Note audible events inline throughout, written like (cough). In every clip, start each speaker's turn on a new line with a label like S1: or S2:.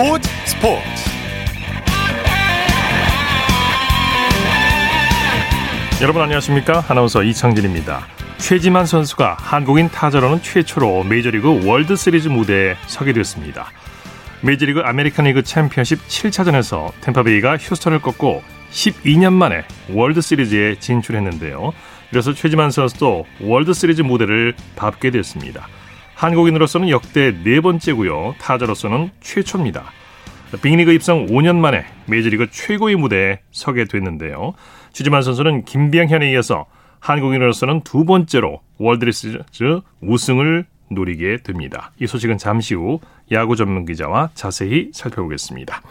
S1: 스포츠 스포츠. 여러분 안녕하십니까? 아나운서 이창진입니다. 최지만 선수가 한국인 타자로는 최초로 메이저리그 월드시리즈 무대에 서게 됐습니다. 메이저리그 아메리칸리그 챔피언십 7차전에서 템파베이가 휴스턴을 꺾고 12년 만에 월드시리즈에 진출했는데요. 그래서 최지만 선수도 월드시리즈 무대를 밟게 됐습니다. 한국인으로서는 역대 네 번째고요. 타자로서는 최초입니다. 빅리그 입성 5년 만에 메이저리그 최고의 무대에 서게 됐는데요. 최지만 선수는 김병현에 이어서 한국인으로서는 두 번째로 월드시리즈 우승을 노리게 됩니다. 이 소식은 잠시 후 야구 전문 기자와 자세히 살펴보겠습니다.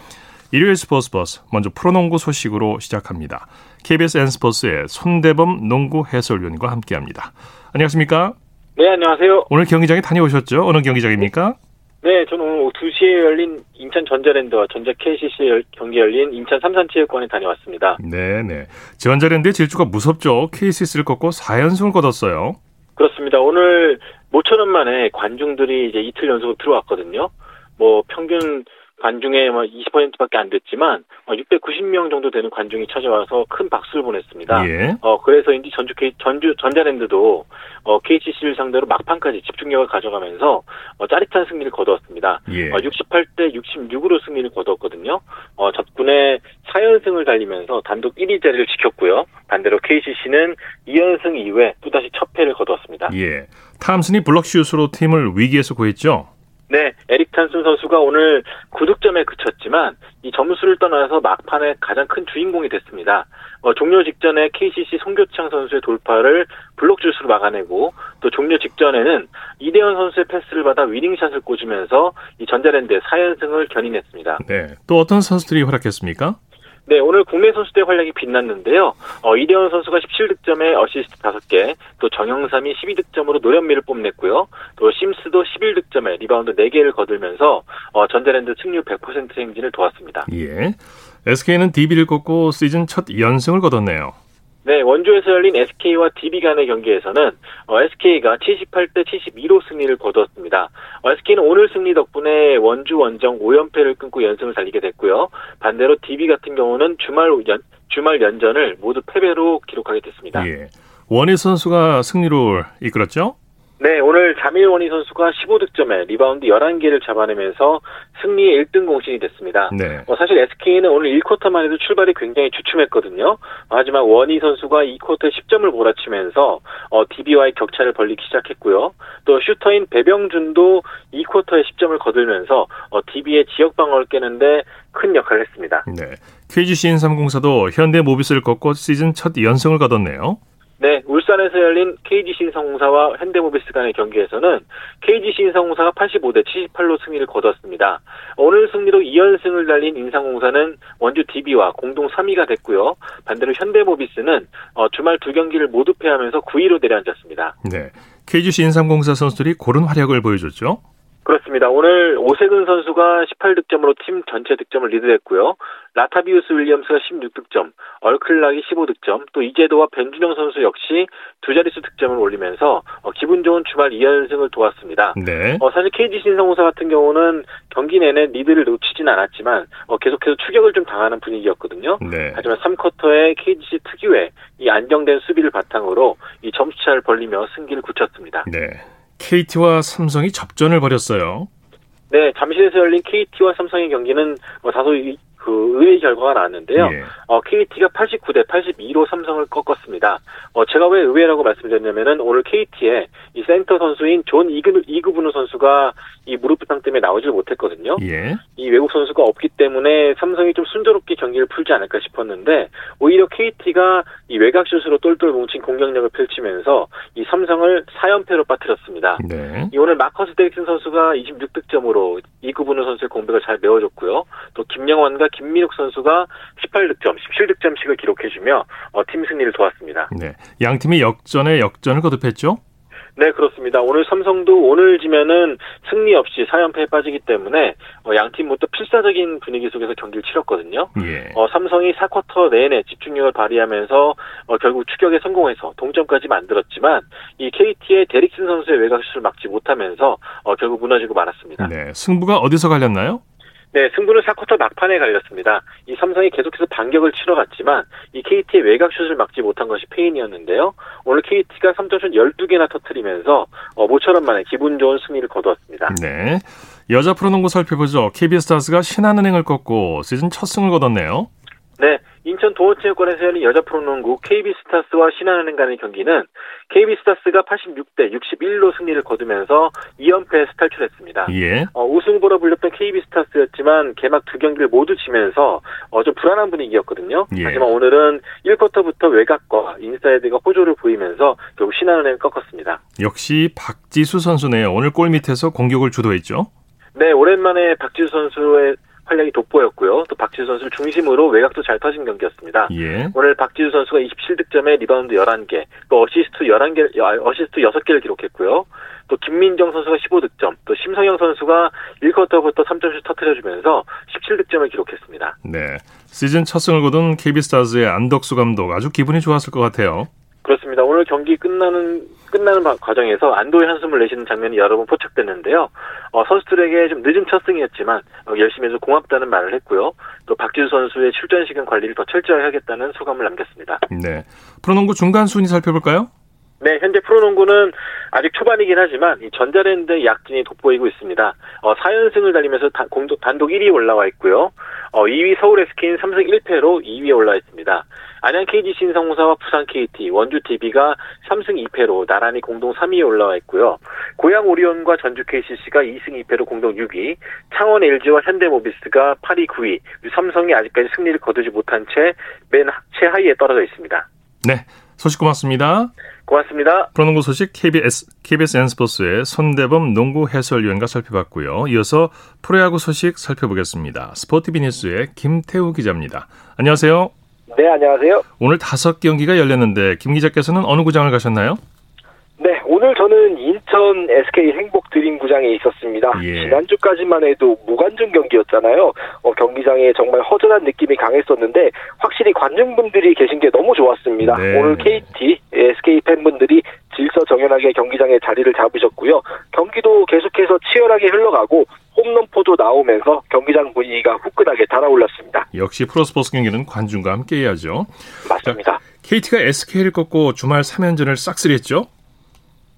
S1: 일요일 스포츠 버스 먼저 프로농구 소식으로 시작합니다. KBS N스포츠의 손대범 농구 해설위원과 함께합니다. 안녕하십니까?
S2: 네, 안녕하세요.
S1: 오늘 경기장에 다녀오셨죠? 어느 경기장입니까?
S2: 네, 저는 오늘 2시에 열린 인천 전자랜드와 전자 KCC 경기 열린 인천 삼산체육관에 다녀왔습니다.
S1: 네, 네. 전자랜드의 질주가 무섭죠. KCC를 꺾고 4연승을 거뒀어요.
S2: 그렇습니다. 오늘 모처럼 만에 관중들이 이제 이틀 연속으로 들어왔거든요. 뭐 평균 관중의 뭐 20%밖에 안 됐지만 690명 어, 정도 되는 관중이 찾아와서 큰 박수를 보냈습니다. 예. 어 그래서인지 전주 K, 전주 전자랜드도 어 KCC를 상대로 막판까지 집중력을 가져가면서 어, 짜릿한 승리를 거두었습니다. 예. 어, 68대 66으로 승리를 거두었거든요. 어 적군의 4연승을 달리면서 단독 1위 자리를 지켰고요. 반대로 KCC는 2연승 이후에 또다시 첫 패를 거두었습니다.
S1: 예. 탐슨이 블럭슛으로 팀을 위기에서 구했죠.
S2: 네, 에릭 탄슨 선수가 오늘 9득점에 그쳤지만 이 점수를 떠나서 막판에 가장 큰 주인공이 됐습니다. 어, 종료 직전에 KCC 송교창 선수의 돌파를 블록슛으로 막아내고 또 종료 직전에는 이대헌 선수의 패스를 받아 winning shot을 꽂으면서 이 전자랜드의 4연승을 견인했습니다.
S1: 네, 또 어떤 선수들이 활약했습니까?
S2: 네, 오늘 국내 선수들의 활약이 빛났는데요. 어, 이대헌 선수가 17득점에 어시스트 5개, 또 정영삼이 12득점으로 노련미를 뽐냈고요. 또 심스도 11득점에 리바운드 4개를 거들면서 어, 전자랜드 승률 100% 행진을 도왔습니다.
S1: 예. SK는 DB를 꺾고 시즌 첫 연승을 거뒀네요.
S2: 네, 원주에서 열린 SK와 DB 간의 경기에서는 어, SK가 78대 72로 승리를 거두었습니다. 어, SK는 오늘 승리 덕분에 원주 원정 5연패를 끊고 연승을 달리게 됐고요. 반대로 DB 같은 경우는 주말 연, 주말 연전을 모두 패배로 기록하게 됐습니다.
S1: 예. 워니 선수가 승리를 이끌었죠?
S2: 네, 오늘 자밀 워니 선수가 15득점에 리바운드 11개를 잡아내면서 승리의 1등 공신이 됐습니다. 네. 어, 사실 SK는 오늘 1쿼터만 해도 출발이 굉장히 주춤했거든요. 하지만 원희 선수가 2쿼터에 10점을 몰아치면서 어, DB와의 격차를 벌리기 시작했고요. 또 슈터인 배병준도 2쿼터에 10점을 거들면서 어, DB의 지역 방어를 깨는데 큰 역할을 했습니다.
S1: 네. KGC 인삼공사도 현대 모비스를 꺾고 시즌 첫 연승을 거뒀네요.
S2: 네, 울산에서 열린 KGC 인성공사와 현대모비스 간의 경기에서는 KGC 인성공사가 85대 78로 승리를 거뒀습니다. 오늘 승리로 2연승을 달린 인상공사는 원주 DB와 공동 3위가 됐고요. 반대로 현대모비스는 어, 주말 두 경기를 모두 패하면서 9위로 내려앉았습니다.
S1: 네, KGC 인삼공사 선수들이 고른 활약을 보여줬죠.
S2: 그렇습니다. 오늘 오세근 선수가 18득점으로 팀 전체 득점을 리드했고요. 라타비우스 윌리엄스가 16득점, 얼클락이 15득점, 또 이재도와 벤준영 선수 역시 두 자릿수 득점을 올리면서 어, 기분 좋은 주말 2연승을 도왔습니다. 네. 어, 사실 KG 신성공사 같은 경우는 경기 내내 리드를 놓치진 않았지만 어, 계속해서 추격을 좀 당하는 분위기였거든요. 네. 하지만 3쿼터에 KGC 특유의 이 안정된 수비를 바탕으로 이 점수차를 벌리며 승기를 굳혔습니다.
S1: 네. KT와 삼성이 접전을 벌였어요.
S2: 네, 잠실에서 열린 KT와 삼성의 경기는 뭐 다소 그 의외의 결과가 나왔는데요. 예. 어, KT가 89대 82로 삼성을 꺾었습니다. 어, 제가 왜 의외라고 말씀드렸냐면은 오늘 KT의 이 센터 선수인 존 이그, 이그부누 선수가 이 무릎 부상 때문에 나오질 못했거든요. 예. 이 외국 선수가 없기 때문에 삼성이 좀 순조롭게 경기를 풀지 않을까 싶었는데 오히려 KT가 이 외곽 슛으로 똘똘 뭉친 공격력을 펼치면서 이 삼성을 4연패로 빠뜨렸습니다. 네. 이 오늘 마커스 데릭슨 선수가 26득점으로 이그부누 선수의 공백을 잘 메워줬고요. 또 김영환과 김민욱 선수가 18득점, 17득점씩을 기록해주며 어, 팀 승리를 도왔습니다.
S1: 네, 양 팀이 역전에 역전을 거듭했죠?
S2: 네, 그렇습니다. 오늘 삼성도 오늘 지면은 승리 없이 4연패에 빠지기 때문에 어, 양팀 모두 필사적인 분위기 속에서 경기를 치렀거든요. 예. 어, 삼성이 4쿼터 내내 집중력을 발휘하면서 어, 결국 추격에 성공해서 동점까지 만들었지만 이 KT의 데릭슨 선수의 외곽슛을 막지 못하면서 어, 결국 무너지고 말았습니다.
S1: 네, 승부가 어디서 갈렸나요?
S2: 네, 승부는 4쿼터 막판에 갈렸습니다. 이 삼성이 계속해서 반격을 치러갔지만 이 KT의 외곽슛을 막지 못한 것이 페인이었는데요. 오늘 KT가 3점슛 12개나 터트리면서 어, 모처럼 만에 기분 좋은 승리를 거두었습니다.
S1: 네. 여자 프로농구 살펴보죠. KB스타즈가 신한은행을 꺾고 시즌 첫 승을 거뒀네요.
S2: 네, 인천 동호체육관에서 열린 여자 프로농구 KB스타스와 신한은행 간의 경기는 KB스타즈가 86대 61로 승리를 거두면서 2연패에서 탈출했습니다.
S1: 예.
S2: 어, 우승 후보로 불렸던 KB스타즈였지만 개막 두 경기를 모두 지면서 어, 좀 불안한 분위기였거든요. 예. 하지만 오늘은 1쿼터부터 외곽과 인사이드가 호조를 보이면서 결국 신한은행을 꺾었습니다.
S1: 역시 박지수 선수네요. 오늘 골 밑에서 공격을 주도했죠.
S2: 네, 오랜만에 박지수 선수의 활약이 돋보였고요. 또 박지수 선수를 중심으로 외곽도 잘 터진 경기였습니다. 예. 오늘 박지수 선수가 27득점에 리바운드 11개, 또 어시스트 11개, 어시스트 6개를 기록했고요. 또 김민정 선수가 15득점, 또 심성영 선수가 1쿼터부터 3점 슛 터트려주면서 17득점을 기록했습니다.
S1: 네. 시즌 첫 승을 거둔 KB스타즈의 안덕수 감독 아주 기분이 좋았을 것 같아요.
S2: 그렇습니다. 오늘 경기 끝나는 끝나는 과정에서 안도의 한숨을 내쉬는 장면이 여러 번 포착됐는데요. 어, 선수들에게 좀 늦은 첫 승이었지만 어, 열심히 해서 고맙다는 말을 했고요. 또 박지수 선수의 출전 시간 관리를 더 철저히 하겠다는 소감을 남겼습니다.
S1: 네. 프로농구 중간 순위 살펴볼까요?
S2: 네, 현재 프로농구는 아직 초반이긴 하지만 이 전자랜드의 약진이 돋보이고 있습니다. 어, 4연승을 달리면서 다, 공동, 단독 1위에 올라와 있고요. 어, 2위 서울 SK는 3승 1패로 2위에 올라 있습니다. 안양 KG 신성사와 부산 KT, 원주 TV가 3승 2패로 나란히 공동 3위에 올라와 있고요. 고양 오리온과 전주 KCC가 2승 2패로 공동 6위, 창원 LG와 현대모비스가 8위, 9위, 삼성이 아직까지 승리를 거두지 못한 채 맨 최하위에 떨어져 있습니다.
S1: 네, 소식 고맙습니다.
S2: 고맙습니다.
S1: 프로농구 소식 KBS, KBS N스포츠의 손대범 농구 해설위원과 살펴봤고요. 이어서 프로야구 소식 살펴보겠습니다. 스포티비 뉴스의 김태우 기자입니다. 안녕하세요.
S3: 네, 안녕하세요.
S1: 오늘 다섯 경기가 열렸는데 김 기자께서는 어느 구장을 가셨나요?
S3: 네, 오늘 저는 인천 SK 행복 드림 구장에 있었습니다. 예. 지난주까지만 해도 무관중 경기였잖아요. 어, 경기장에 정말 허전한 느낌이 강했었는데 확실히 관중분들이 계신 게 너무 좋았습니다. 네. 오늘 KT, SK 팬분들이 질서정연하게 경기장에 자리를 잡으셨고요. 경기도 계속해서 치열하게 흘러가고 홈런포도 나오면서 경기장 분위기가 후끈하게 달아올랐습니다.
S1: 역시 프로스포츠 경기는 관중과 함께 해야죠.
S3: 맞습니다. 자,
S1: KT가 SK를 꺾고 주말 3연전을 싹쓸이했죠?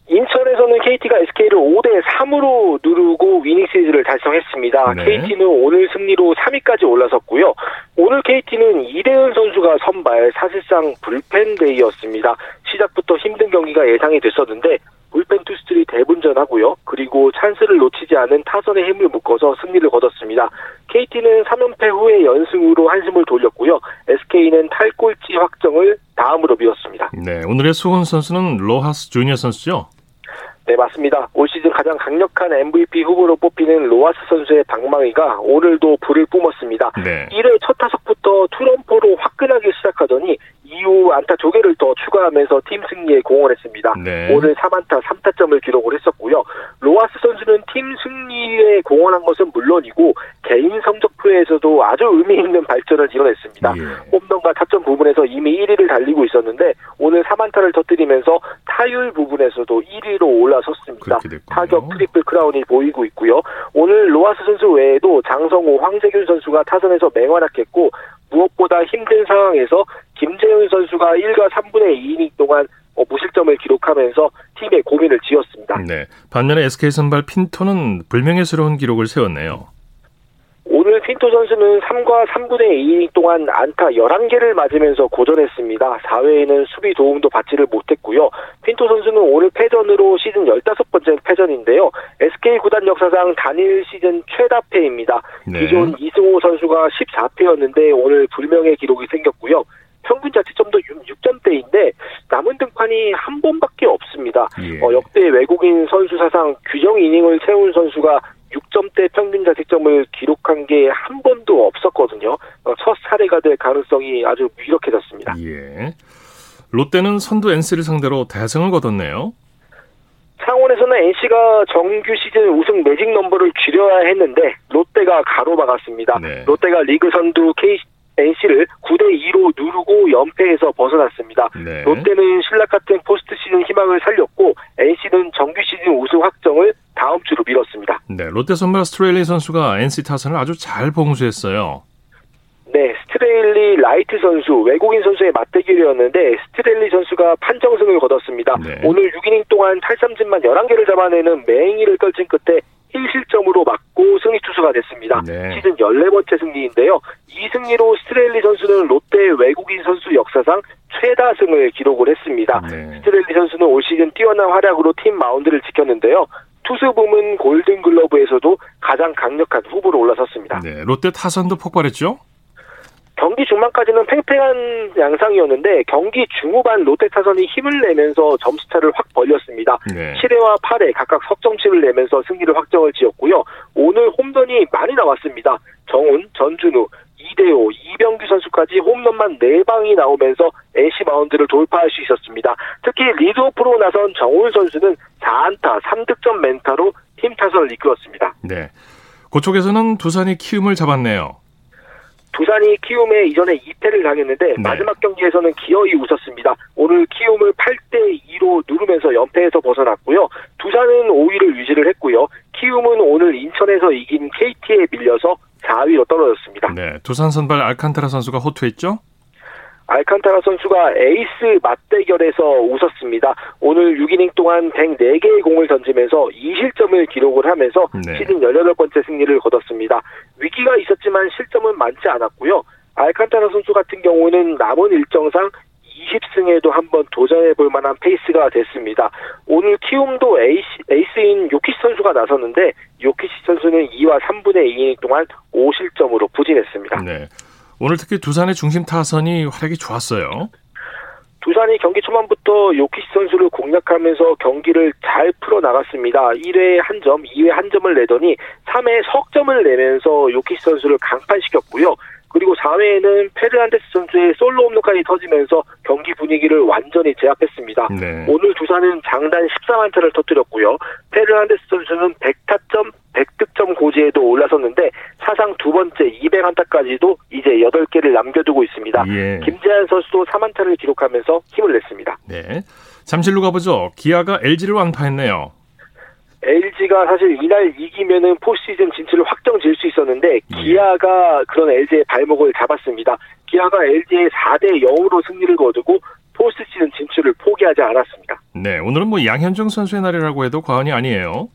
S3: 인천에서는 KT가 SK를 5대 3으로 누르고 위닝 시리즈를 달성했습니다. 네. KT는 오늘 승리로 3위까지 올라섰고요. 오늘 KT는 이대은 선수가 선발 사실상 불펜 데이였습니다. 시작부터 힘든 경기가 예상이 됐었는데 불펜 투수들이 대분전하고요. 그리고 찬스를 놓치지 않은 타선의 힘을 묶어서 승리를 거뒀습니다. KT는 3연패 후에 연승으로 한숨을 돌렸고요. SK는 탈꼴찌 확정을 다음으로 미뤘습니다.
S1: 네, 오늘의 수훈 선수는 로하스 주니어 선수죠?
S3: 네, 맞습니다. 올 시즌 가장 강력한 MVP 후보로 뽑히는 로하스 선수의 방망이가 오늘도 불을 뿜었습니다. 네. 1회 첫 타석부터 투런포로 화끈하게 시작하더니 이후 안타 두 개를 더 추가하면서 팀 승리에 공헌했습니다. 네. 오늘 3안타 3타점을 기록을 했었고요. 로하스 선수는 팀 승리에 공헌한 것은 물론이고 개인 성적표에서도 아주 의미 있는 발전을 이뤄냈습니다. 예. 홈런과 타점 부분에서 이미 1위를 달리고 있었는데 오늘 3안타를 터뜨리면서 타율 부분에서도 1위로 올라섰습니다. 타격 트리플 크라운이 보이고 있고요. 오늘 로하스 선수 외에도 장성호, 황재균 선수가 타선에서 맹활약했고 무엇보다 힘든 상황에서 김재훈 선수가 1과 3분의 2이닝 동안 어, 무실점을 기록하면서 팀의 고민을 지었습니다.
S1: 네. 반면에 SK 선발 핀토는 불명예스러운 기록을 세웠네요.
S3: 오늘 핀토 선수는 3과 3분의 2이닝 동안 안타 11개를 맞으면서 고전했습니다. 4회에는 수비 도움도 받지를 못했고요. 핀토 선수는 오늘 패전으로 시즌 15번째 패전인데요. SK 구단 역사상 단일 시즌 최다 패입니다. 네. 기존 이승호 선수가 14패였는데 오늘 불명예 기록이 생겼고요. 평균 자책점도 6점대인데 남은 등판이 한 번밖에 없습니다. 예. 어, 역대 외국인 선수 사상 규정 이닝을 세운 선수가 6점대 평균 자책점을 기록한 게 한 번도 없었거든요. 어, 첫 사례가 될 가능성이 아주 유력해졌습니다.
S1: 예. 롯데는 선두 NC를 상대로 대승을 거뒀네요.
S3: 창원에서는 NC가 정규 시즌 우승 매직 넘버를 줄여야 했는데 롯데가 가로막았습니다. 네. 롯데가 리그 선두 K, NC를 9대 2로 누르고 연패에서 벗어났습니다. 네. 롯데는 실낱같은 포스트 시즌 희망을 살렸고 NC는 정규 시즌 우승 확정을 다음 주로 미뤘습니다.
S1: 네, 롯데 선발 스트레일리 선수가 NC 타선을 아주 잘 봉쇄했어요.
S3: 네, 스트레일리 라이트 선수, 외국인 선수의 맞대결이었는데 스트레일리 선수가 판정승을 거뒀습니다. 네. 오늘 6이닝 동안 탈삼진만 11개를 잡아내는 맹위를 떨친 끝에 1실점으로 막고 승리 투수가 됐습니다. 네. 시즌 14번째 승리인데요. 이 승리로 스트레일리 선수는 롯데 외국인 선수 역사상 최다 승을 기록을 했습니다. 네. 스트레일리 선수는 올 시즌 뛰어난 활약으로 팀 마운드를 지켰는데요. 투수 부문 골든글러브에서도 가장 강력한 후보로 올라섰습니다.
S1: 네, 롯데 타선도 폭발했죠?
S3: 경기 중반까지는 팽팽한 양상이었는데 경기 중후반 롯데 타선이 힘을 내면서 점수차를 확 벌렸습니다. 네. 7회와 8회 각각 석점씩을 내면서 승리를 확정을 지었고요. 오늘 홈런이 많이 나왔습니다. 정훈, 전준우, 이대호, 이병규 선수까지 홈런만 4방이 나오면서 애쉬 마운드를 돌파할 수 있었습니다. 특히 리드오프로 나선 정훈 선수는 4안타 3득점 멘타로 팀 타선을 이끌었습니다.
S1: 네. 그쪽에서는 두산이 키움을 잡았네요.
S3: 두산이 키움에 이전에 2패를 당했는데 네. 마지막 경기에서는 기어이 웃었습니다. 오늘 키움을 8대 2로 누르면서 연패에서 벗어났고요. 두산은 5위를 유지를 했고요. 키움은 오늘 인천에서 이긴 KT에 밀려서 4위로 떨어졌습니다.
S1: 네, 두산 선발 알칸타라 선수가 호투했죠?
S3: 알칸타라 선수가 에이스 맞대결에서 웃었습니다. 오늘 6이닝 동안 104개의 공을 던지면서 2실점을 기록을 하면서 네. 시즌 18번째 승리를 거뒀습니다. 위기가 있었지만 실점은 많지 않았고요. 알칸타라 선수 같은 경우는 남은 일정상 20승에도 한번 도전해 볼 만한 페이스가 됐습니다. 오늘 키움도 에이스, 에이스인 요키시 선수가 나섰는데 요키시 선수는 2와 3분의 2이닝 동안 5실점으로 부진했습니다.
S1: 네. 오늘 특히 두산의 중심 타선이 활약이 좋았어요.
S3: 두산이 경기 초반부터 요키시 선수를 공략하면서 경기를 잘 풀어나갔습니다. 1회에 한 점, 2회 한 점을 내더니 3회 석점을 내면서 요키시 선수를 강판시켰고요. 그리고 4회에는 페르난데스 선수의 솔로 홈런까지 터지면서 경기 분위기를 완전히 제압했습니다. 네. 오늘 두산은 장단 14만타를 터뜨렸고요. 페르난데스 선수는 100타점, 100득점 고지에도 올라섰는데 사상 두 번째 200안타까지도 이제 8개를 남겨두고 있습니다. 예. 김재한 선수도 3안타를 기록하면서 힘을 냈습니다.
S1: 네. 잠실로 가보죠. 기아가 LG를 왕파했네요.
S3: LG가 사실 이날 이기면은 포시즌 진출을 확정. 기아가 그런 LG의 발목을 잡았습니다. 기아가 LG의 4대 0으로 승리를 거두고 포스트시즌 진출을 포기하지 않았습니다.
S1: 네, 오늘은 뭐 양현종 선수의 날이라고 해도 과언이 아니에요.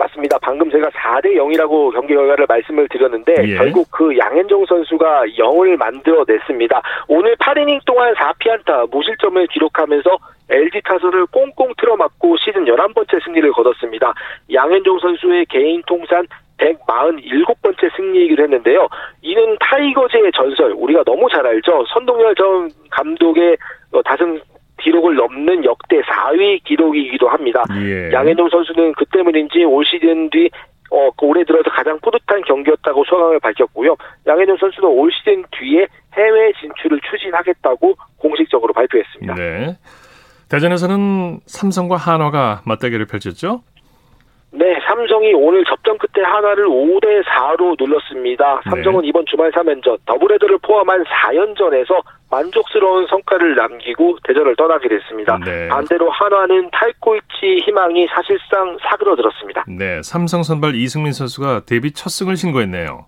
S3: 맞습니다. 방금 제가 4대 0이라고 경기 결과를 말씀을 드렸는데 예. 결국 그 양현종 선수가 0을 만들어냈습니다. 오늘 8이닝 동안 4피안타 무실점을 기록하면서 LG 타선을 꽁꽁 틀어막고 시즌 11번째 승리를 거뒀습니다. 양현종 선수의 개인 통산 147번째 승리이기도 했는데요. 이는 타이거즈의 전설, 우리가 너무 잘 알죠. 선동열 전 감독의 다승 기록을 넘는 역대 4위 기록이기도 합니다. 예. 양현종 선수는 그 때문인지 올 시즌 뒤 어, 올해 들어서 가장 뿌듯한 경기였다고 소감을 밝혔고요. 양현종 선수는 올 시즌 뒤에 해외 진출을 추진하겠다고 공식적으로 발표했습니다.
S1: 네. 대전에서는 삼성과 한화가 맞대결을 펼쳤죠?
S3: 네, 삼성이 오늘 접전 끝에 하나를 5대 4로 눌렀습니다. 삼성은 네. 이번 주말 3연전, 더블헤더를 포함한 4연전에서 만족스러운 성과를 남기고 대전을 떠나게 됐습니다. 네. 반대로 한화는 탈골치 희망이 사실상 사그러들었습니다.
S1: 네, 삼성 선발 이승민 선수가 데뷔 첫 승을 신고했네요.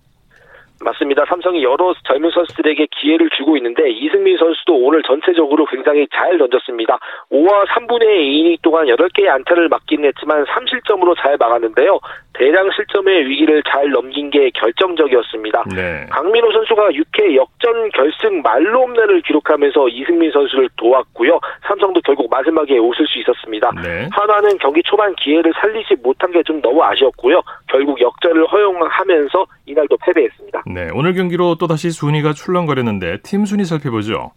S3: 맞습니다. 삼성이 여러 젊은 선수들에게 기회를 주고 있는데 이승민 선수도 오늘 전체적으로 굉장히 잘 던졌습니다. 5와 3분의 2이닝 동안 8개의 안타를 맞긴 했지만 3실점으로 잘 막았는데요. 대량 실점의 위기를 잘 넘긴 게 결정적이었습니다. 네. 강민호 선수가 6회 역전 결승 말로 홈런을 기록하면서 이승민 선수를 도왔고요. 삼성도 결국 마지막에 웃을 수 있었습니다. 네. 하나는 경기 초반 기회를 살리지 못한 게 좀 너무 아쉬웠고요. 결국 역전을 허용하면서 이날도 패배했습니다.
S1: 네, 오늘 경기로 또다시 순위가 출렁거렸는데 팀 순위 살펴보죠.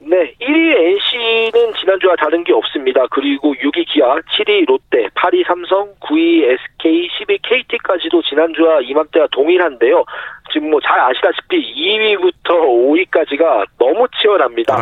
S3: 네, 1위 NC는 지난주와 다른 게 없습니다. 그리고 6위 기아, 7위 롯데, 8위 삼성, 9위 SK, 10위 KT까지도 지난주와 이맘때와 동일한데요. 지금 뭐 잘 아시다시피 2위부터 5위까지가 너무 치열합니다.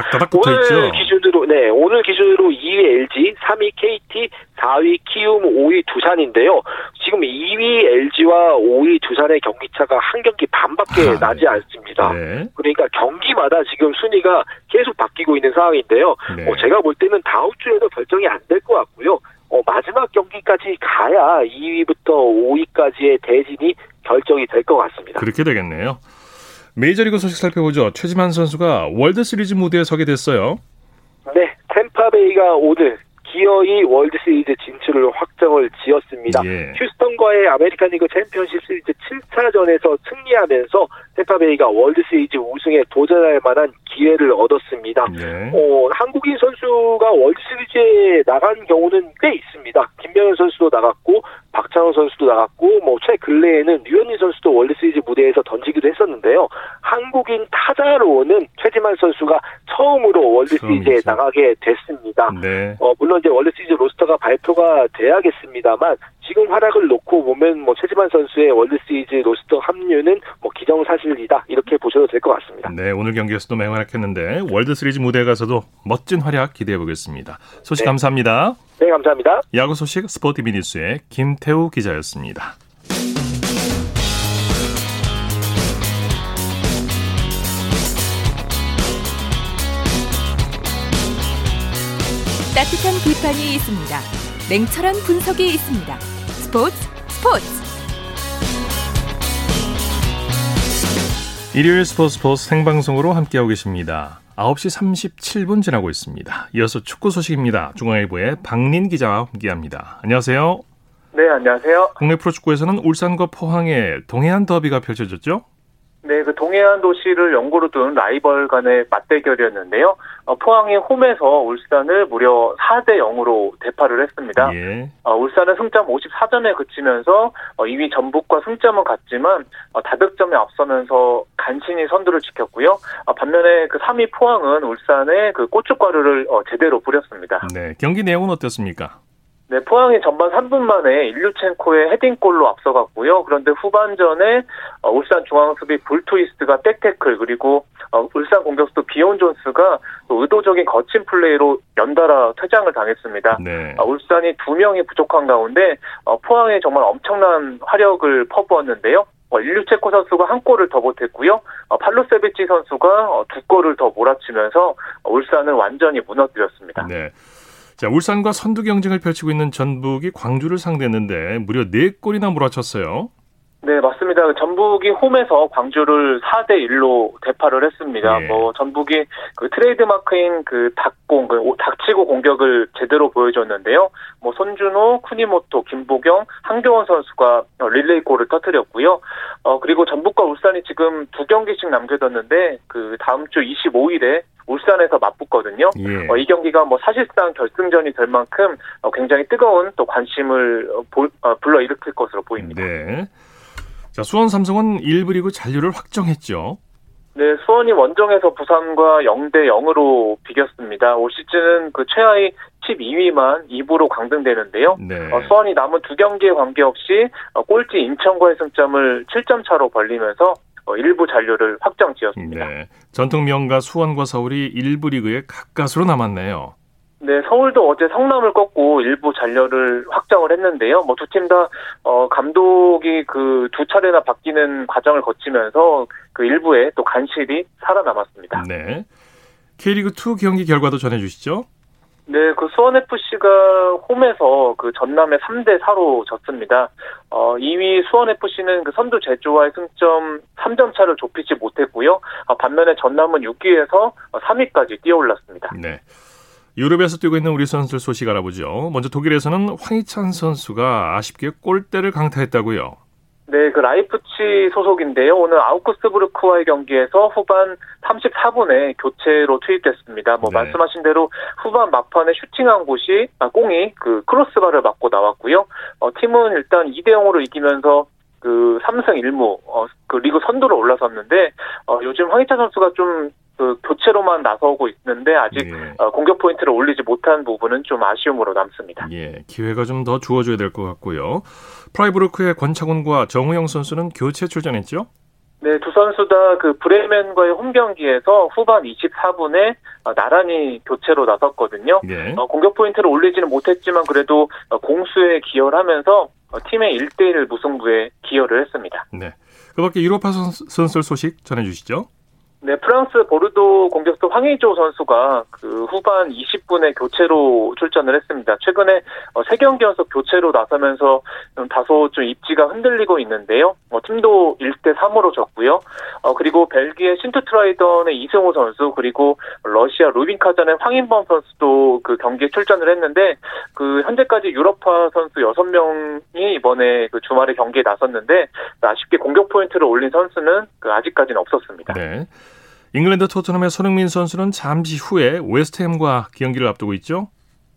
S3: 오늘 있죠. 기준으로 네 오늘 기준으로 2위 LG, 3위 KT, 4위 키움, 5위 두산인데요. 지금 2위 LG와 5위 두산의 경기 차가 한 경기 반밖에 아, 나지 않습니다. 네. 그러니까 경기마다 지금 순위가 계속 바뀌고 있는 상황인데요. 네. 어, 제가 볼 때는 다음 주에도 결정이 안 될 것 같고요. 어, 마지막 경기 4위까지 가야 2위부터 5위까지의 대진이 결정이 될 것 같습니다.
S1: 그렇게 되겠네요. 메이저리그 소식 살펴보죠. 최지만 선수가 월드 시리즈 무대에 서게 됐어요.
S3: 네, 템파베이가 오늘 기어이 월드 시리즈 진출을 확정을 지었습니다. 예. 휴스턴과의 아메리칸 리그 챔피언십 시리즈 7차전에서 승리하면서 템파베이가 월드 시리즈 우승에 도전할 만한 기회를 얻었습니다. 예. 어, 한국인 선수가 월드 시리즈에 나간 경우는 꽤 있습니다. 김병현 선수도 나갔고 박찬호 선수도 나갔고 뭐 최근래에는 류현진 선수도 월드 시리즈 무대에서 던지기도 했었는데요. 한국인 타자로는 최지만 선수가 처음으로 월드 시리즈에 나가게 됐습니다. 네. 어, 물론 이제 월드 시리즈 로스터가 발표가 돼야겠습니다만 지금 활약을 놓고 보면 뭐 최지만 선수의 월드 시리즈 로스터 합류는 뭐 기정사실이다 이렇게 보셔도 될 것 같습니다.
S1: 네, 오늘 경기에서도 맹활약했는데 월드 시리즈 무대에 가서도 멋진 활약 기대해 보겠습니다. 소식 네. 감사합니다.
S3: 네, 감사합니다.
S1: 야구 소식 스포티비 뉴스의 김태우 기자였습니다.
S4: 따뜻한 비판이 있습니다. 냉철한 분석이 있습니다. 스포츠 스포츠
S1: 일요일 스포츠 스포츠 생방송으로 함께하고 계십니다. 9시 37분 지나고 있습니다. 이어서 축구 소식입니다. 중앙일보의 박린 기자와 함께합니다. 안녕하세요.
S5: 네, 안녕하세요.
S1: 국내 프로축구에서는 울산과 포항의 동해안 더비가 펼쳐졌죠?
S5: 네, 그 동해안 도시를 연고로 둔 라이벌 간의 맞대결이었는데요. 어, 포항이 홈에서 울산을 무려 4대 0으로 대파를 했습니다. 예. 어, 울산은 승점 54점에 그치면서 어, 2위 전북과 승점은 같지만 어, 다득점에 앞서면서 간신히 선두를 지켰고요. 어, 반면에 그 3위 포항은 울산의 그 고춧가루를 어, 제대로 뿌렸습니다.
S1: 네, 경기 내용은 어땠습니까?
S5: 네, 포항이 전반 3분 만에 일류첸코의 헤딩골로 앞서갔고요. 그런데 후반전에 어, 울산 중앙 수비 불투이스가 백태클 그리고 어, 울산 공격수 비욘 존슨이 의도적인 거친 플레이로 연달아 퇴장을 당했습니다. 네. 어, 울산이 두 명이 부족한 가운데 어, 포항에 정말 엄청난 화력을 퍼부었는데요. 어, 일류첸코 선수가 한 골을 더 보탰고요. 어, 팔로세비치 선수가 어, 두 골을 더 몰아치면서 울산을 완전히 무너뜨렸습니다. 네.
S1: 자, 울산과 선두 경쟁을 펼치고 있는 전북이 광주를 상대했는데 무려 4골이나 몰아쳤어요.
S5: 네, 맞습니다. 전북이 홈에서 광주를 4대 1로 대파를 했습니다. 예. 뭐 전북이 그 트레이드 마크인 그 닭공, 그 닥치고 공격을 제대로 보여줬는데요. 뭐 손준호, 쿠니모토, 김보경, 한교원 선수가 릴레이 골을 터뜨렸고요. 어 그리고 전북과 울산이 지금 두 경기씩 남겨뒀는데 그 다음 주 25일에 울산에서 맞붙거든요. 예. 어, 이 경기가 뭐 사실상 결승전이 될 만큼 어, 굉장히 뜨거운 또 관심을 어, 보, 어, 불러일으킬 것으로 보입니다.
S1: 네. 자, 수원 삼성은 1부 리그 잔류를 확정했죠.
S5: 네, 수원이 원정에서 부산과 0대 0으로 비겼습니다. 올 시즌은 그 최하위 12위만 2부로 강등되는데요. 네. 어, 수원이 남은 두 경기에 관계없이 어, 꼴찌 인천과의 승점을 7점 차로 벌리면서 어, 일부 잔류를 확정 지었습니다. 네.
S1: 전통 명가 수원과 서울이 일부 리그에 가까스로 남았네요.
S5: 네, 서울도 어제 성남을 꺾고 일부 잔류를 확정을 했는데요. 뭐 두 팀다 어, 감독이 그 두 차례나 바뀌는 과정을 거치면서 그 일부에 또 간실이 살아남았습니다.
S1: 네. K리그 2 경기 결과도 전해 주시죠.
S5: 네, 그 수원 FC가 홈에서 그 전남에 3대 4로 졌습니다. 어, 2위 수원 FC는 그 선두 제주와의 승점 3점 차를 좁히지 못했고요. 어, 반면에 전남은 6위에서 3위까지 뛰어올랐습니다. 네.
S1: 유럽에서 뛰고 있는 우리 선수들 소식 알아보죠. 먼저 독일에서는 황희찬 선수가 아쉽게 골대를 강타했다고요.
S5: 네, 그 라이프치히 소속인데요. 오늘 아우크스부르크와의 경기에서 후반 34분에 교체로 투입됐습니다. 뭐 네. 말씀하신 대로 후반 막판에 슈팅한 공이 아, 공이 그 크로스바를 맞고 나왔고요. 어, 팀은 일단 2대 0으로 이기면서 그 3승 1무 어, 그 리그 선두로 올라섰는데 어, 요즘 황희찬 선수가 좀 그 교체로만 나서고 있는데 아직 예. 어, 공격 포인트를 올리지 못한 부분은 좀 아쉬움으로 남습니다.
S1: 예, 기회가 좀 더 주어져야 될 것 같고요. 프라이브루크의 권창훈과 정우영 선수는 교체 출전했죠?
S5: 네, 두 선수 다 그 브레멘과의 홈 경기에서 후반 24분에 어, 나란히 교체로 나섰거든요. 예. 어, 공격 포인트를 올리지는 못했지만 그래도 어, 공수에 기여를 하면서 어, 팀의 1대1 무승부에 기여를 했습니다.
S1: 네. 그 밖에 유로파 선수 소식 전해주시죠.
S5: 네, 프랑스 보르도 공격수 황의조 선수가 그 후반 20분에 교체로 출전을 했습니다. 최근에 어, 세 경기 연속 교체로 나서면서 좀 다소 좀 입지가 흔들리고 있는데요. 어, 팀도 1대 3으로 졌고요. 어, 그리고 벨기에 신투트라이던의 이승호 선수 그리고 러시아 루빈카잔의 황인범 선수도 그 경기에 출전을 했는데 그 현재까지 유럽파 선수 6명이 이번에 그 주말에 경기에 나섰는데 아쉽게 공격 포인트를 올린 선수는 그 아직까지는 없었습니다.
S1: 네. 잉글랜드 토트넘의 손흥민 선수는 잠시 후에 웨스트햄과 경기를 앞두고 있죠.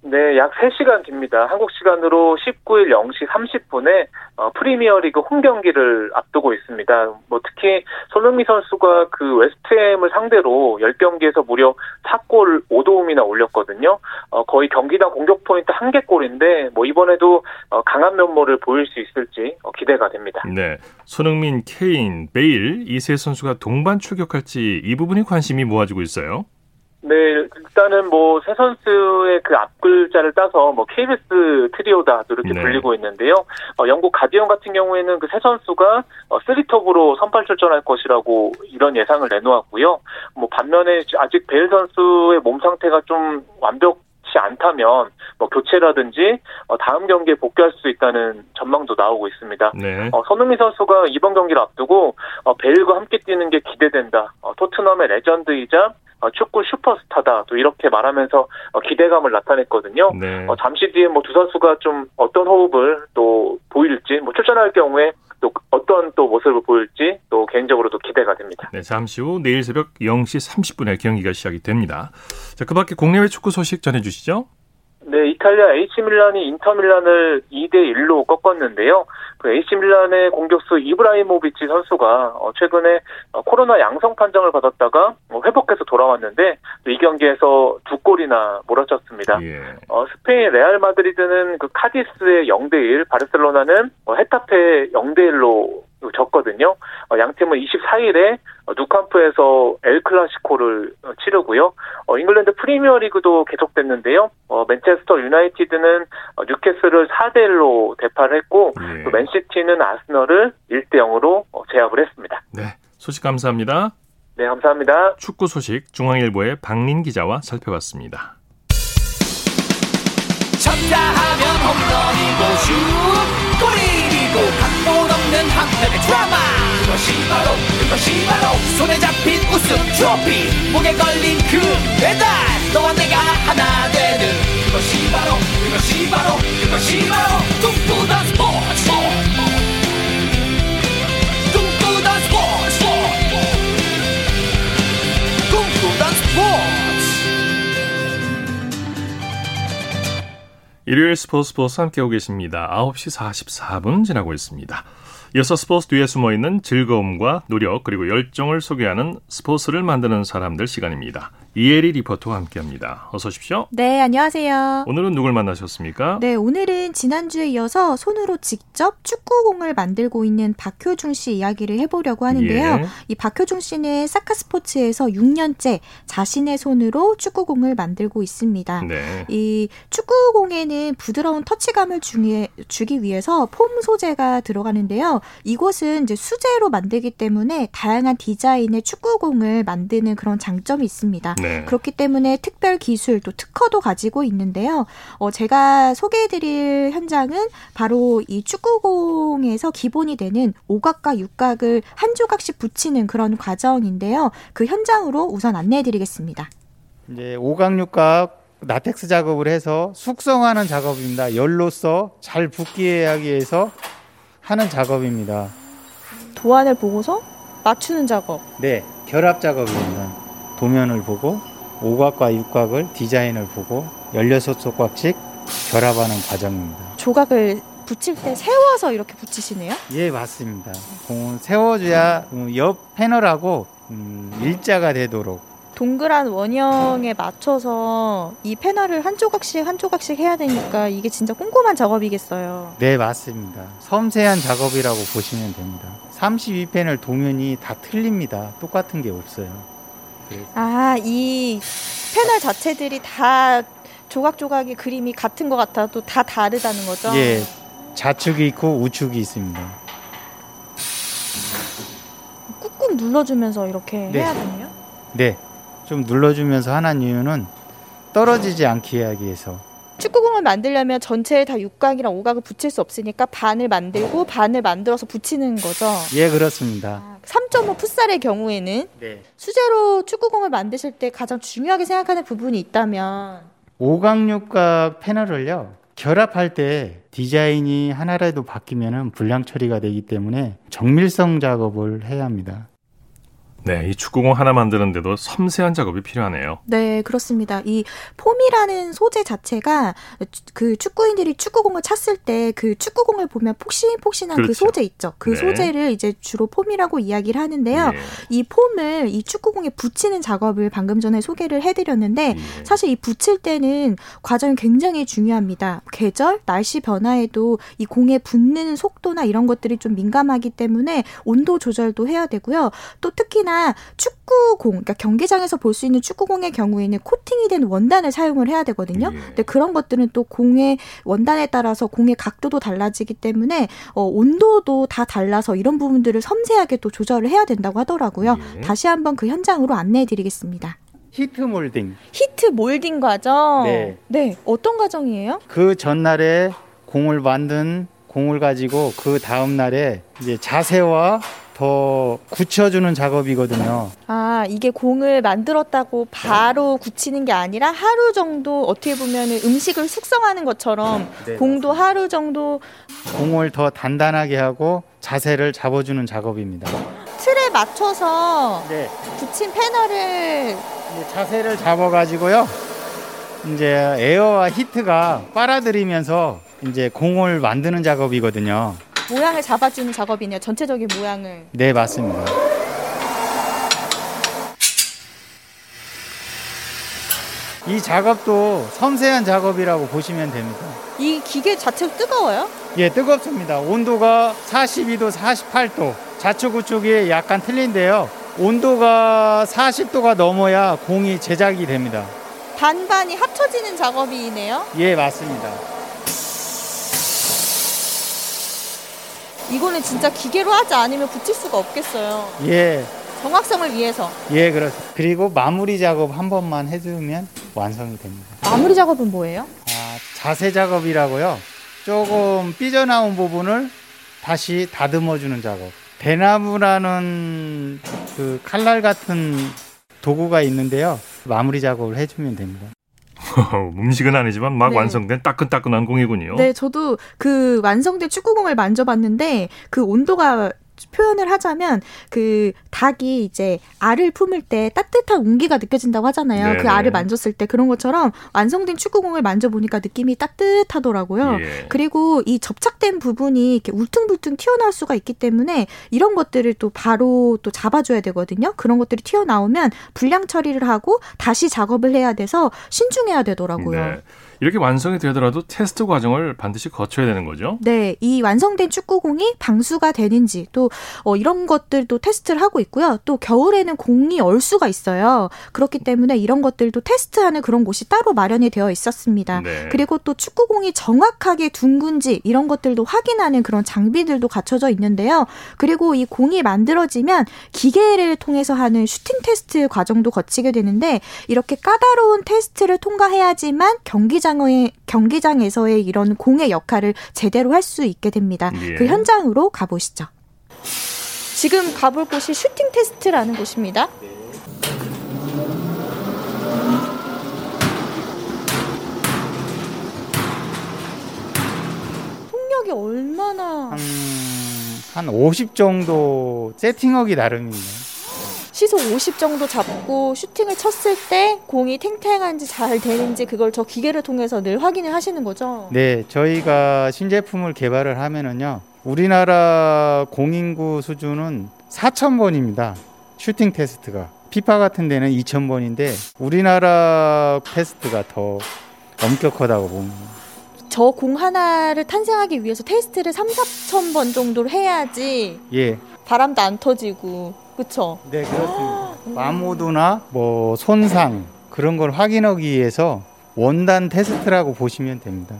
S5: 네, 약 3시간 뒤입니다. 한국 시간으로 19일 0시 30분에 어, 프리미어리그 홈 경기를 앞두고 있습니다. 뭐 특히 손흥민 선수가 그 웨스트햄을 상대로 10경기에서 무려 4골 5도움이나 올렸거든요. 어, 거의 경기당 공격 포인트 1개 꼴인데 뭐 이번에도 어, 강한 면모를 보일 수 있을지 어, 기대가 됩니다.
S1: 네. 손흥민, 케인, 베일 이 세 선수가 동반 출격할지 이 부분이 관심이 모아지고 있어요.
S5: 네, 일단은 뭐세 선수의 그 앞글자를 따서 뭐 KBS 트리오다 이렇게 네. 불리고 있는데요. 어, 영국 가디언 같은 경우에는 그세 선수가 어, 3톱으로 선발 출전할 것이라고 이런 예상을 내놓았고요. 뭐 반면에 아직 베일 선수의 몸 상태가 좀 완벽 지 않다면 뭐 교체라든지 어, 다음 경기에 복귀할 수 있다는 전망도 나오고 있습니다. 네. 어, 손흥민 선수가 이번 경기를 앞두고 어, 베일과 함께 뛰는 게 기대된다. 어, 토트넘의 레전드이자 어, 축구 슈퍼스타다 또 이렇게 말하면서 어, 기대감을 나타냈거든요. 네. 어, 잠시 뒤에 뭐 두 선수가 좀 어떤 호흡을 또 보일지 뭐 출전할 경우에 또 어떤 또 모습을 보일지 또 개인적으로도 기대가 됩니다.
S1: 네, 잠시 후 내일 새벽 0시 30분에 경기가 시작이 됩니다. 자, 그 밖에 국내외 축구 소식 전해 주시죠.
S5: 네, 이탈리아 AC밀란이 인터 밀란을 2대 1로 꺾었는데요. 그 AC밀란의 공격수 이브라히모비치 선수가 어, 최근에 어, 코로나 양성 판정을 받았다가 뭐 회복해서 돌아왔는데 이 경기에서 두 골이나 몰아쳤습니다. 예. 어, 스페인 레알 마드리드는 그 카디스에 0대 1, 바르셀로나는 헤타페 0대 1로 졌거든요. 어, 양 팀은 24일에 누캄프에서 엘 클라시코를 어, 치르고요. 어, 잉글랜드 프리미어리그도 계속됐는데요. 어, 맨체스터 유나이티드는 어, 뉴캐슬을 4대 1로 대파를 했고 네. 또 맨시티는 아스널을 1대 0으로 어, 제압을 했습니다.
S1: 네, 소식 감사합니다.
S5: 네, 감사합니다.
S1: 축구 소식 중앙일보의 박린 기자와 살펴봤습니다. 쳤다 하면 홈런이고 슛 한편의 드라마. 그것이 바로 그것이 바로 손에 잡힌 우승 트로피. 목에 걸린 그 배달. 너와 내가 하나 되는 그것이 바로 그것이 바로 그것이 바로 꿈꾸던 스포츠. 꿈꾸던 스포츠. 꿈꾸던 스포츠. 일요일 스포츠 스포츠 함께하고 계십니다. 9시 44분 지나고 있습니다. 이어서 스포츠 뒤에 숨어 있는 즐거움과 노력 그리고 열정을 소개하는 스포츠를 만드는 사람들 시간입니다. 이혜리 리포터와 함께합니다. 어서 오십시오.
S6: 네, 안녕하세요.
S1: 오늘은 누굴 만나셨습니까?
S6: 네, 오늘은 지난주에 이어서 손으로 직접 축구공을 만들고 있는 박효중 씨 이야기를 해보려고 하는데요. 예. 이 박효중 씨는 사카스포츠에서 6년째 자신의 손으로 축구공을 만들고 있습니다. 네. 이 축구공에는 부드러운 터치감을 주기, 주기 위해서 폼 소재가 들어가는데요. 이곳은 이제 수제로 만들기 때문에 다양한 디자인의 축구공을 만드는 그런 장점이 있습니다. 네. 그렇기 때문에 특별 기술 또 특허도 가지고 있는데요. 어, 제가 소개해드릴 현장은 바로 이 축구공에서 기본이 되는 오각과 육각을 한 조각씩 붙이는 그런 과정인데요. 그 현장으로 우선 안내해드리겠습니다.
S7: 이제 오각 육각 나텍스 작업을 해서 숙성하는 작업입니다. 열로서 잘 붙게 하기 위해서 하는 작업입니다.
S6: 도안을 보고서 맞추는 작업.
S7: 네, 결합 작업입니다. 도면을 보고 오각과 육각을 디자인을 보고 16조각씩 결합하는 과정입니다.
S6: 조각을 붙일 때 세워서 이렇게 붙이시네요?
S7: 예, 맞습니다. 공은 세워줘야 옆 패널하고 음, 일자가 되도록
S6: 동그란 원형에 맞춰서 이 패널을 한 조각씩 한 조각씩 해야 되니까 이게 진짜 꼼꼼한 작업이겠어요.
S7: 네, 맞습니다. 섬세한 작업이라고 보시면 됩니다. 32패널 도면이 다 틀립니다. 똑같은 게 없어요.
S6: 아, 이 패널 자체들이 다 조각조각의 그림이 같은 것 같아도 다 다르다는 거죠?
S7: 예. 좌측이 있고 우측이 있습니다.
S6: 꾹꾹 눌러주면서 이렇게 네. 해야 되네요?
S7: 네. 좀 눌러주면서 하는 이유는 떨어지지 않게 하기 위해서.
S6: 축구공을 만들려면 전체에 다 육각이랑 오각을 붙일 수 없으니까 반을 만들고 반을 만들어서 붙이는 거죠.
S7: 예, 그렇습니다.
S6: 아, 3.5 풋살의 경우에는 네. 수제로 축구공을 만드실 때 가장 중요하게 생각하는 부분이 있다면
S7: 오각육각 패널을요. 결합할 때 디자인이 하나라도 바뀌면 불량 처리가 되기 때문에 정밀성 작업을 해야 합니다.
S1: 네, 이 축구공 하나 만드는데도 섬세한 작업이 필요하네요.
S6: 네, 그렇습니다. 이 폼이라는 소재 자체가 그 축구인들이 축구공을 찼을 때 그 축구공을 보면 폭신폭신한 그 그렇죠. 그 소재 있죠. 그 네. 소재를 이제 주로 폼이라고 이야기를 하는데요. 네. 이 폼을 이 축구공에 붙이는 작업을 방금 전에 소개를 해드렸는데 네. 사실 이 붙일 때는 과정이 굉장히 중요합니다. 계절, 날씨 변화에도 이 공에 붙는 속도나 이런 것들이 좀 민감하기 때문에 온도 조절도 해야 되고요. 또 특히나 축구공, 그러니까 경기장에서 볼 수 있는 축구공의 경우에는 코팅이 된 원단을 사용을 해야 되거든요. 예. 근데 그런 것들은 또 공의 원단에 따라서 공의 각도도 달라지기 때문에 어, 온도도 다 달라서 이런 부분들을 섬세하게 또 조절을 해야 된다고 하더라고요. 예. 다시 한번 그 현장으로 안내해 드리겠습니다. Heat molding. Heat molding 과정? 네. 네. 어떤 과정이에요?
S7: 그 전날에 공을 만든 공을 가지고 그 다음 날에 이제 자세와 더 굳혀주는 작업이거든요.
S6: 아, 이게 공을 만들었다고 바로 굳히는 게 아니라 하루 정도 어떻게 보면 음식을 숙성하는 것처럼 네, 공도 하루 정도
S7: 공을 더 단단하게 하고 자세를 잡아주는 작업입니다.
S6: 틀에 맞춰서 네. 붙인 패널을
S7: 자세를 잡아가지고요. 이제 에어와 히트가 빨아들이면서 이제 공을 만드는 작업이거든요.
S6: 모양을 잡아주는 작업이네요. 전체적인 모양을.
S7: 네, 맞습니다. 이 작업도 섬세한 작업이라고 보시면 됩니다.
S6: 이 기계 자체가 뜨거워요?
S7: 예, 뜨겁습니다. 온도가 42도, 48도. 좌측 우측이 약간 틀린데요. 온도가 40도가 넘어야 공이 제작이 됩니다.
S6: 반반이 합쳐지는 작업이네요?
S7: 예, 맞습니다.
S6: 이거는 진짜 기계로 하지 않으면 붙일 수가 없겠어요.
S7: 예.
S6: 정확성을 위해서.
S7: 예, 그렇습니다. 그리고 마무리 작업 한 번만 해주면 완성이 됩니다.
S6: 마무리 작업은 뭐예요?
S7: 아, 자세 작업이라고요. 조금 삐져나온 부분을 다시 다듬어주는 작업. 대나무라는 그 칼날 같은 도구가 있는데요. 마무리 작업을 해주면 됩니다. (laughs)
S1: 음식은 아니지만 막 네. 완성된 따끈따끈한 공이군요.
S6: 네, 저도 그 완성된 축구공을 만져봤는데 그 온도가 표현을 하자면 그 닭이 이제 알을 품을 때 따뜻한 온기가 느껴진다고 하잖아요. 네네. 그 알을 만졌을 때 그런 것처럼 완성된 축구공을 만져보니까 느낌이 따뜻하더라고요. 예. 그리고 이 접착된 부분이 이렇게 울퉁불퉁 튀어나올 수가 있기 때문에 이런 것들을 또 바로 또 잡아줘야 되거든요. 그런 것들이 튀어나오면 불량 처리를 하고 다시 작업을 해야 돼서 신중해야 되더라고요. 네.
S1: 이렇게 완성이 되더라도 테스트 과정을 반드시 거쳐야 되는 거죠?
S6: 네, 이 완성된 축구공이 방수가 되는지 또 어, 이런 것들도 테스트를 하고 있고요. 또 겨울에는 공이 얼 수가 있어요. 그렇기 때문에 이런 것들도 테스트하는 그런 곳이 따로 마련이 되어 있었습니다. 네. 그리고 또 축구공이 정확하게 둥근지 이런 것들도 확인하는 그런 장비들도 갖춰져 있는데요. 그리고 이 공이 만들어지면 기계를 통해서 하는 슈팅 테스트 과정도 거치게 되는데 이렇게 까다로운 테스트를 통과해야지만 경기 경기장의 경기장에서의 이런 공의 역할을 제대로 할 수 있게 됩니다. 예. 그 현장으로 가보시죠. 지금 가볼 곳이 슈팅 테스트라는 곳입니다. 폭력이 얼마나
S7: 한, 한 50 정도 세팅하기 나름입니다.
S6: 시속 50 정도 잡고 슈팅을 쳤을 때 공이 탱탱한지 잘 되는지 그걸 저 기계를 통해서 늘 확인을 하시는 거죠?
S7: 네, 저희가 신제품을 개발을 하면은요. 우리나라 공인구 수준은 4,000번입니다. 슈팅 테스트가. 피파 같은 데는 2,000번인데 우리나라 테스트가 더 엄격하다고 봅니다.
S6: 저 공 하나를 탄생하기 위해서 테스트를 3, 4천 번 정도를 해야지 예. 바람도 안 터지고 그렇죠?
S7: 네, 그렇습니다. 마모도나 뭐 손상 그런 걸 확인하기 위해서 원단 테스트라고 보시면 됩니다.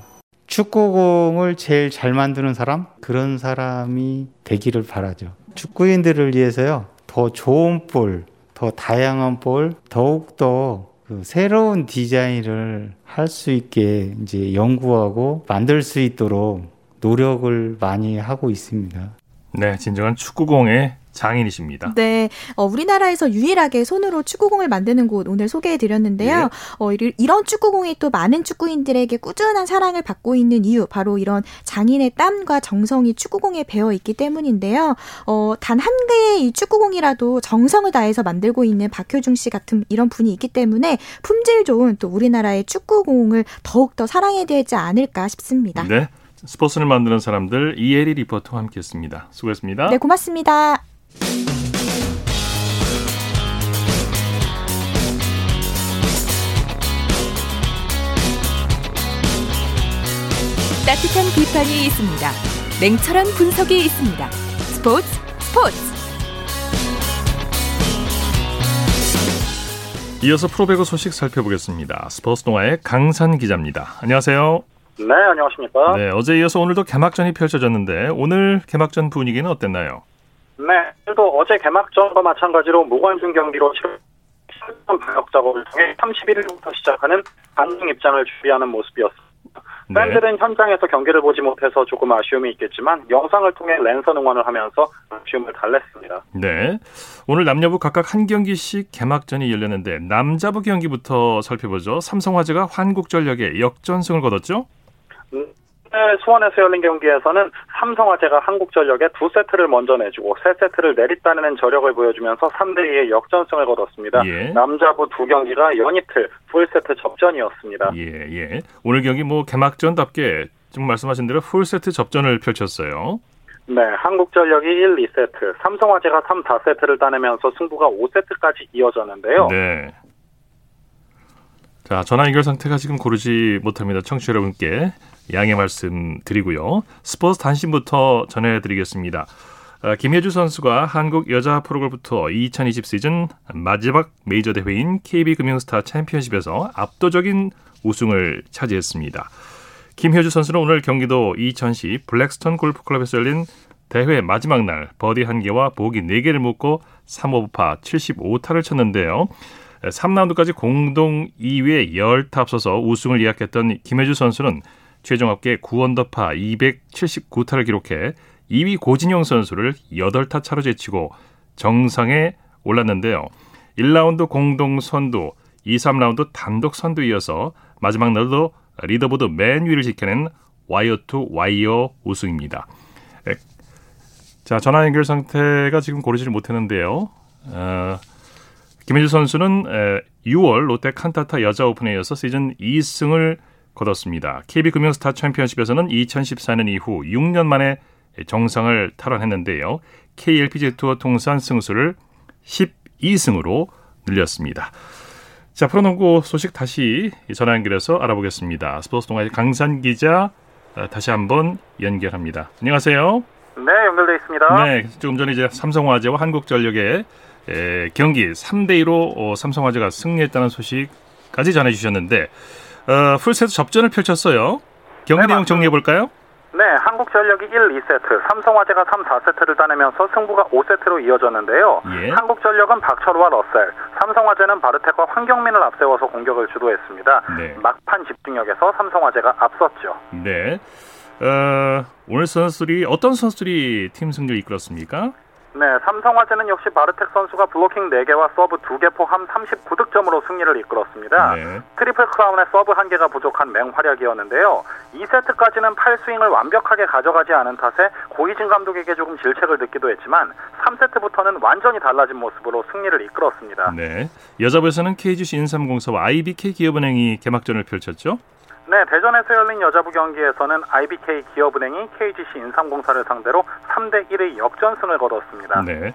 S7: 축구공을 제일 잘 만드는 사람 그런 사람이 되기를 바라죠. 축구인들을 위해서요 더 좋은 볼, 더 다양한 볼, 더욱 더 그 새로운 디자인을 할 수 있게 이제 연구하고 만들 수 있도록 노력을 많이 하고 있습니다.
S1: 네, 진정한 축구공의 장인이십니다.
S6: 네, 어, 우리나라에서 유일하게 손으로 축구공을 만드는 곳 오늘 소개해 드렸는데요. 예. 어, 이런 축구공이 또 많은 축구인들에게 꾸준한 사랑을 받고 있는 이유 바로 이런 장인의 땀과 정성이 축구공에 배어 있기 때문인데요. 어, 단 한 개의 이 축구공이라도 정성을 다해서 만들고 있는 박효중 씨 같은 이런 분이 있기 때문에 품질 좋은 또 우리나라의 축구공을 더욱 더 사랑해야 되지 않을까 싶습니다.
S1: 네. 스포츠를 만드는 사람들 이혜리 리포터와 함께했습니다. 수고했습니다.
S6: 네, 고맙습니다.
S4: 따뜻한 비판이 있습니다. 냉철한 분석이 있습니다. 스포츠 스포츠.
S1: 이어서 프로배구 소식 살펴보겠습니다. 스포츠 동아의 강산 기자입니다. 안녕하세요.
S8: 네, 안녕하십니까.
S1: 네, 어제 이어서 오늘도 개막전이 펼쳐졌는데 오늘 개막전 분위기는 어땠나요?
S8: 네, 또 어제 개막전과 마찬가지로 무관중 경기로 실전 방역 작업을 통해 31일부터 시작하는 반등 입장을 준비하는 모습이었습니다. 네. 팬들은 현장에서 경기를 보지 못해서 조금 아쉬움이 있겠지만 영상을 통해 랜선 응원을 하면서 아쉬움을 달랬습니다.
S1: 네. 오늘 남녀부 각각 한 경기씩 개막전이 열렸는데 남자부 경기부터 살펴보죠. 삼성화재가 환국전력에 역전승을 거뒀죠?
S8: 음, 수원에서 열린 경기에서는 삼성화재가 한국전력에 두 세트를 먼저 내주고 세 세트를 내리따내는 저력을 보여주면서 3대2의 역전승을 거뒀습니다. 예. 남자부 두 경기가 연이틀 풀세트 접전이었습니다.
S1: 예, 예. 오늘 경기 뭐 개막전답게 지금 말씀하신 대로 풀세트 접전을 펼쳤어요.
S8: 네, 한국전력이 1, 2세트, 삼성화재가 3, 4세트를 따내면서 승부가 5세트까지 이어졌는데요.
S1: 네. 자, 전화 연결 상태가 지금 고르지 못합니다. 청취자 여러분께 양해 말씀드리고요. 스포츠 단신부터 전해드리겠습니다. 아, 김효주 선수가 한국 여자 프로골프 투어 2020 시즌 마지막 메이저 대회인 KB금융스타 챔피언십에서 압도적인 우승을 차지했습니다. 김효주 선수는 오늘 경기도 이천시 블랙스톤 골프클럽에서 열린 대회 마지막 날 버디 1개와 보기 4개를 묶고 3오버파 75타를 쳤는데요. 3라운드까지 공동 2위에 10타 앞서서 우승을 예약했던 김효주 선수는 최종 합계 9언더파 279타를 기록해 2위 고진영 선수를 8타 차로 제치고 정상에 올랐는데요. 1라운드 공동 선두, 2, 3라운드 단독 선두 이어서 마지막 날도 leaderboard 맨 위를 지켜낸 와이어 투 와이어 우승입니다. 자, 전화 연결 상태가 지금 고르지를 못했는데요. 어, 김혜주 선수는 6월 롯데 칸타타 여자 오픈에 이어서 시즌 2승을 거뒀습니다. KB금융스타 챔피언십에서는 2014년 이후 6년 만에 정상을 탈환했는데요. KLPG 투어 통산 승수를 12승으로 늘렸습니다. 자, 프로농구 소식 다시 전화 연결해서 알아보겠습니다. 스포츠 동아의 강산 기자 어, 다시 한번 연결합니다. 안녕하세요.
S8: 네, 연결돼 있습니다.
S1: 네, 조금 전에 이제 삼성화재와 한국전력의 에, 경기 3대 2로 어, 삼성화재가 승리했다는 소식까지 전해 주셨는데 어, 풀세트 접전을 펼쳤어요. 경기 네, 내용 정리해 볼까요?
S8: 네, 한국전력이 1, 2세트, 삼성화재가 3, 4세트를 따내면서 승부가 5세트로 이어졌는데요. 예. 한국전력은 박철우와 러셀, 삼성화재는 바르텍과 황경민을 앞세워서 공격을 주도했습니다. 네. 막판 집중력에서 삼성화재가 앞섰죠.
S1: 네. 어, 오늘 선수들이 어떤 선수들이 팀 승리를 이끌었습니까?
S8: 네, 삼성화재는 역시 바르텍 선수가 블로킹 4개와 서브 2개 포함 39득점으로 승리를 이끌었습니다. 네. 트리플 크라운의 서브 1개가 부족한 맹활약이었는데요. 2세트까지는 팔스윙을 완벽하게 가져가지 않은 탓에 고희진 감독에게 조금 질책을 듣기도 했지만 3세트부터는 완전히 달라진 모습으로 승리를 이끌었습니다.
S1: 네, 여자부에서는 KGC 인삼공사와 IBK 기업은행이 개막전을 펼쳤죠?
S8: 네, 대전에서 열린 여자부 경기에서는 IBK 기업은행이 KGC 인삼공사를 상대로 3대 1의 역전승을 거뒀습니다.
S1: 네.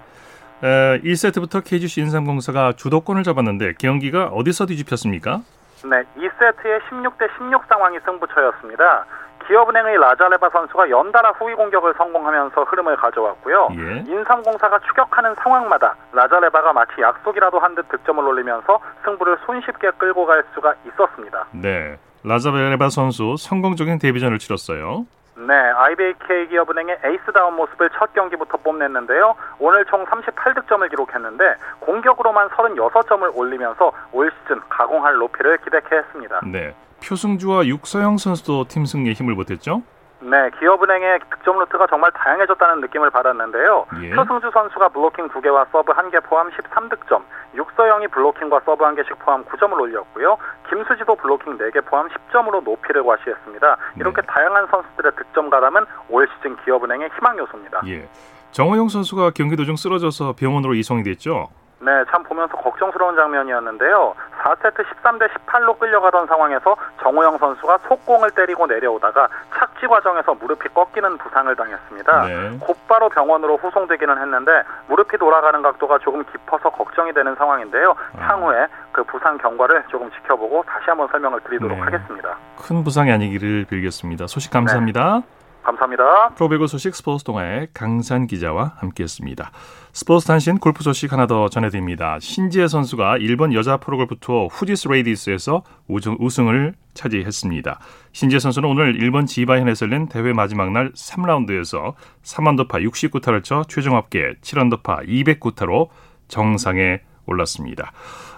S1: 에, 1세트부터 KGC 인삼공사가 주도권을 잡았는데 경기가 어디서 뒤집혔습니까?
S8: 네, 2세트의 16대 16 상황이 승부처였습니다. 기업은행의 라자레바 선수가 연달아 후위 공격을 성공하면서 흐름을 가져왔고요. 예. 인삼공사가 추격하는 상황마다 라자레바가 마치 약속이라도 한 듯 득점을 올리면서 승부를 손쉽게 끌고 갈 수가 있었습니다.
S1: 네. 라자레바 선수 성공적인 데뷔전을 치렀어요.
S8: 네, IBK 기업은행의 에이스다운 모습을 첫 경기부터 뽐냈는데요. 오늘 총 38득점을 기록했는데 공격으로만 36점을 올리면서 올 시즌 가공할 높이를 기대케 했습니다.
S1: 네, 표승주와 육서영 선수도 팀 승리에 힘을 보탰죠?
S8: 네, 기업은행의 득점 루트가 정말 다양해졌다는 느낌을 받았는데요. 예. 표승주 선수가 블로킹 2개와 서브 1개 포함 13득점, 육서영이 블로킹과 서브 1개씩 포함 9점을 올렸고요. 김수지도 블로킹 4개 포함 10점으로 높이를 과시했습니다. 이렇게 네. 다양한 선수들의 득점 가담은 올 시즌 기업은행의 희망 요소입니다.
S1: 예. 정호영 선수가 경기 도중 쓰러져서 병원으로 이송이 됐죠?
S8: 네, 참 보면서 걱정스러운 장면이었는데요. 4세트 13대 18로 끌려가던 상황에서 정호영 선수가 속공을 때리고 내려오다가 착지 과정에서 무릎이 꺾이는 부상을 당했습니다. 네. 곧바로 병원으로 후송되기는 했는데 무릎이 돌아가는 각도가 조금 깊어서 걱정이 되는 상황인데요. 아. 향후에 그 부상 경과를 조금 지켜보고 다시 한번 설명을 드리도록 네. 하겠습니다.
S1: 큰 부상이 아니기를 빌겠습니다. 소식 감사합니다. 네.
S8: 감사합니다.
S1: 프로배구 소식 스포츠 동아의 강산 기자와 함께했습니다. 스포츠 단신 골프 소식 하나 더 전해드립니다. 신지애 선수가 일본 여자 프로골프 투어 후지쓰 레이디스에서 우승, 을 차지했습니다. 신지애 선수는 오늘 일본 지바현에서 열린 대회 마지막 날 3라운드에서 3언더파 69타를 쳐 최종 합계 7언더파 209타로 정상에 올랐습니다.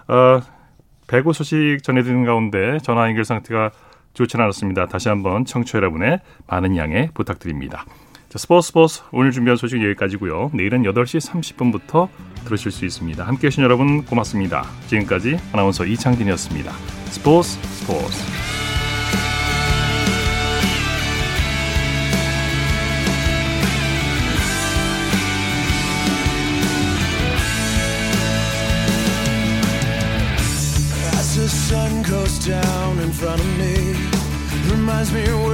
S1: 어, 배구 소식 전해드리는 가운데 전화 연결 상태가 좋지 않았습니다. 다시 한번 청취자 여러분의 많은 양해 부탁드립니다. 자, 스포츠 스포츠 오늘 준비한 소식 여기까지고요. 내일은 8시 30분부터 들으실 수 있습니다. 함께해 주신 여러분 고맙습니다. 지금까지 아나운서 이창진이었습니다. 스포츠 스포츠 reminds me